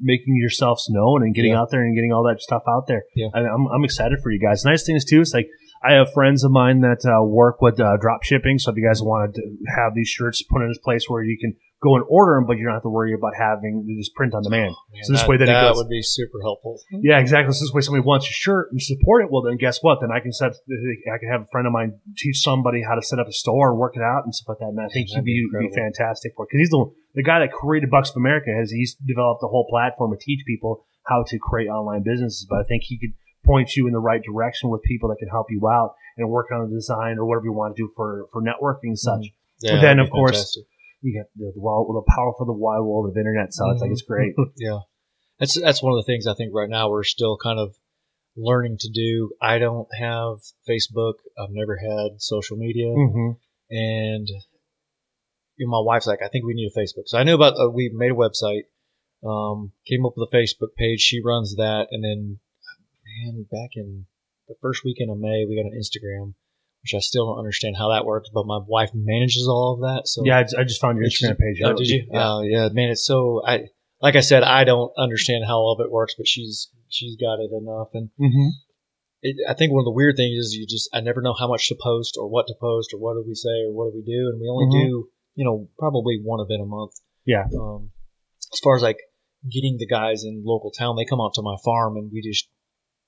making yourselves known and getting Yeah. out there and getting all that stuff out there. Yeah. I, I'm, I'm excited for you guys. Nice thing is too, it's like I have friends of mine that uh, work with uh, drop shipping. So if you guys want to have these shirts put in this place where you can go and order them, but you don't have to worry about having to just print on demand. Man, so this that, way that it that goes- would be super helpful. Yeah, exactly. So this way somebody wants your shirt and support it. Well, then guess what? Then I can set, I can have a friend of mine teach somebody how to set up a store, work it out, and stuff like that. And I think he'd that'd be, be be fantastic for because he's the the guy that created Bucks of America. Has he's developed a whole platform to teach people how to create online businesses. But I think he could point you in the right direction with people that can help you out and work on the design or whatever you want to do for for networking and such. Yeah, But then, of course, fantastic. You got the, the, wild, the powerful, the wide world of internet. So it's like it's great. yeah, that's that's one of the things I think right now we're still kind of learning to do. I don't have Facebook. I've never had social media, mm-hmm. and you know, my wife's like, I think we need a Facebook. So I knew about. Uh, we made a website, um, came up with a Facebook page. She runs that, and then man, back in the first weekend of May, we got an Instagram. Which I still don't understand how that works, but my wife manages all of that. So Yeah, I, I just found your Instagram page. Oh, did you? Yeah. Oh, yeah, man. It's so I like I said, I don't understand how all of it works, but she's she's got it enough. And mm-hmm. it, I think one of the weird things is you just I never know how much to post or what to post or what do we say or what do we do, and we only Mhm. do you know probably one event a month. Yeah. Um, as far as like getting the guys in local town, they come out to my farm and we just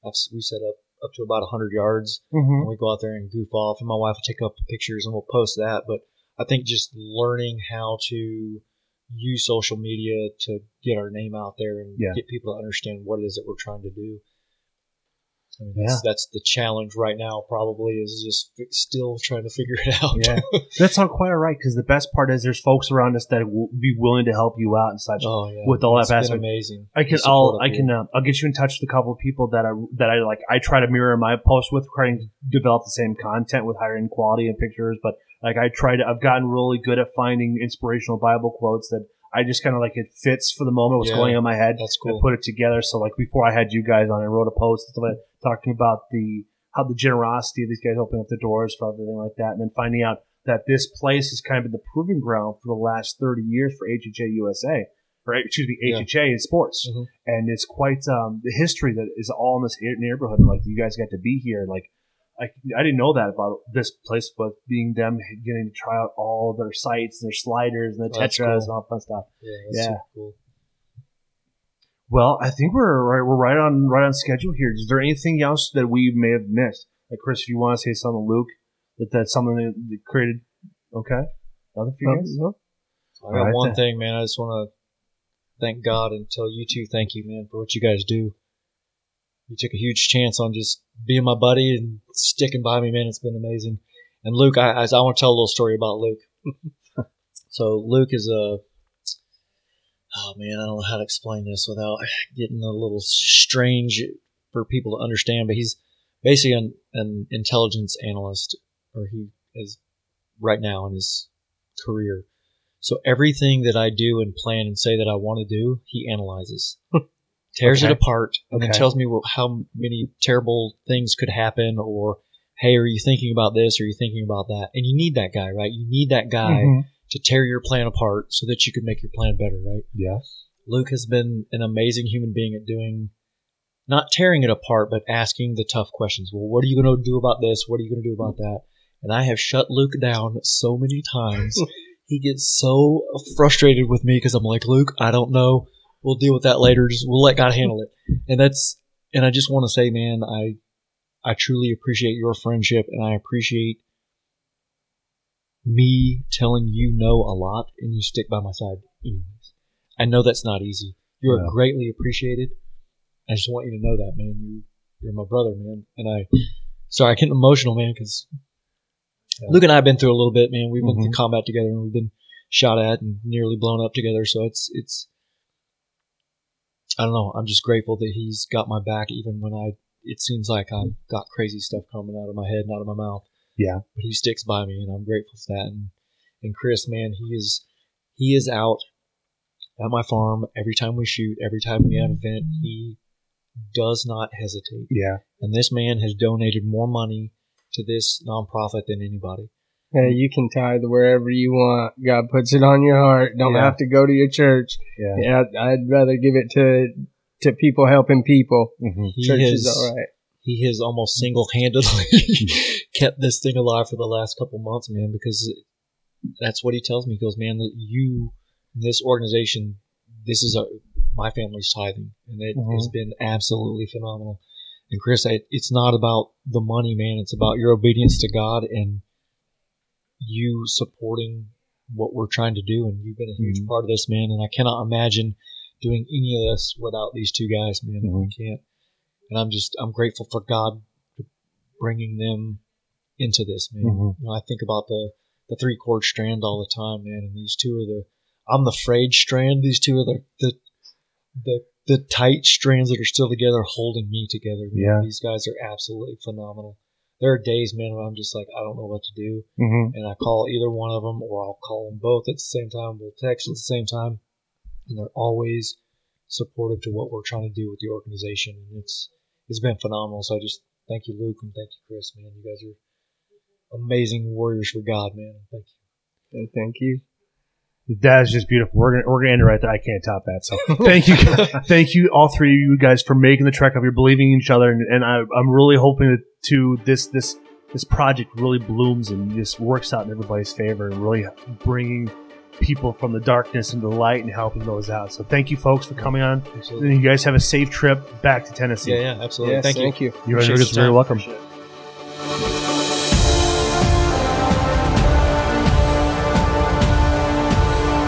that's we set up up to about hundred yards Mm-hmm. and we go out there and goof off, and my wife will take up pictures and we'll post that. But I think just learning how to use social media to get our name out there and Yeah. get people to understand what it is that we're trying to do. I mean, that's, that's the challenge right now. Probably is just fi- still trying to figure it out. Yeah, that's not quite all right because the best part is there's folks around us that will be willing to help you out and such. oh yeah, With all that It's been aspect. amazing. I can I'll I can uh, I'll get you in touch with a couple of people that I that I like. I try to mirror my post with trying to develop the same content with higher end quality and pictures. But like I try to, I've gotten really good at finding inspirational Bible quotes that I just kind of like it fits for the moment. What's Yeah, going on in my head. That's I cool. put it together. So like before I had you guys on, I wrote a post and stuff like that, talking about the how the generosity of these guys opening up the doors for everything like that, and then finding out that this place has kind of been the proving ground for the last thirty years for HHA USA, or excuse me, Yeah. HHA in sports, Mhm. and it's quite um, the history that is all in this neighborhood. Like you guys got to be here, like. I, I didn't know that about this place, but being them getting to try out all their sites, their sliders, and the Oh, that's tetras, cool. and all that fun stuff. Yeah, that's Yeah. super cool. Well, I think we're right. We're right on right on schedule here. Is there anything else that we may have missed? Like Chris, if you want to say something, Luke, that that's something that that created. Okay, nothing for you guys. No, I got Alright, one then. thing, man. I just want to thank God and tell you two thank you, man, for what you guys do. You took a huge chance on just being my buddy and sticking by me, man. It's been amazing. And Luke, I, I, I want to tell a little story about Luke. so Luke is a oh man, I don't know how to explain this without getting a little strange for people to understand. But he's basically an, an intelligence analyst, or he is right now in his career. So everything that I do and plan and say that I want to do, he analyzes, tears Okay. it apart, and then tells me what, how many terrible things could happen, or hey, are you thinking about this? Or are you thinking about that? And you need that guy, right? You need that guy Mhm. to tear your plan apart so that you can make your plan better, right? Yes. Luke has been an amazing human being at doing, not tearing it apart, but asking the tough questions. Well, what are you going to do about this? What are you going to do about that? And I have shut Luke down so many times. he gets so frustrated with me because I'm like, Luke, I don't know. We'll deal with that later. Just we'll let God handle it. And that's, and I just want to say, man, I, I truly appreciate your friendship, and I appreciate me telling you no a lot, and you stick by my side anyways. I know that's not easy. You are Yeah. greatly appreciated. I just want you to know that, man. You you're my brother, man. And I sorry, I get emotional, man, because Luke and I have been through a little bit, man. We've been mm-hmm. through combat together, and we've been shot at and nearly blown up together. So it's it's I don't know. I'm just grateful that he's got my back, even when I it seems like I've got crazy stuff coming out of my head and out of my mouth. Yeah. but he sticks by me, and I'm grateful for that. And and Chris, man, he is he is out at my farm every time we shoot, every time we have an event. He does not hesitate. Yeah. And this man has donated more money to this nonprofit than anybody. Hey, you can tithe wherever you want. God puts it on your heart. Don't Yeah. have to go to your church. Yeah. Yeah, I'd rather give it to to people helping people. Mm-hmm. He Church has, is all right. he has almost single handedly kept this thing alive for the last couple months, man, because that's what he tells me. He goes, man, that you, this organization, this is our, my family's tithing, and it Mhm. has been absolutely phenomenal. And Chris, I, it's not about the money, man. It's about your obedience to God and you supporting what we're trying to do. And you've been a huge Mhm. part of this, man. And I cannot imagine doing any of this without these two guys, man. I Mhm. can't. And I'm just, I'm grateful for God bringing them into this, man. Mhm. You know, I think about the the three chord strand all the time, man. And these two are the, I'm the frayed strand. These two are the the the, the tight strands that are still together, holding me together. Man. Yeah. These guys are absolutely phenomenal. There are days, man, where I'm just like, I don't know what to do Mm-hmm. and I call either one of them or I'll call them both at the same time. We'll text at the same time, and they're always supportive to what we're trying to do with the organization, and it's it's been phenomenal. So I just thank you, Luke, and thank you, Chris, man. You guys are amazing warriors for God, man. Thank you. And thank you. That is just beautiful. We're gonna we're gonna end it right there. I can't top that. So thank you, thank you, all three of you guys for making the trek up. You're believing in each other, and, and I, I'm really hoping that to this this this project really blooms and just works out in everybody's favor, and really bringing people from the darkness into the light and helping those out. So thank you, folks, for coming on. Absolutely. And you guys have a safe trip back to Tennessee. Yeah, yeah, absolutely. Yes, thank you. thank you. You're, you're very welcome. Appreciate it.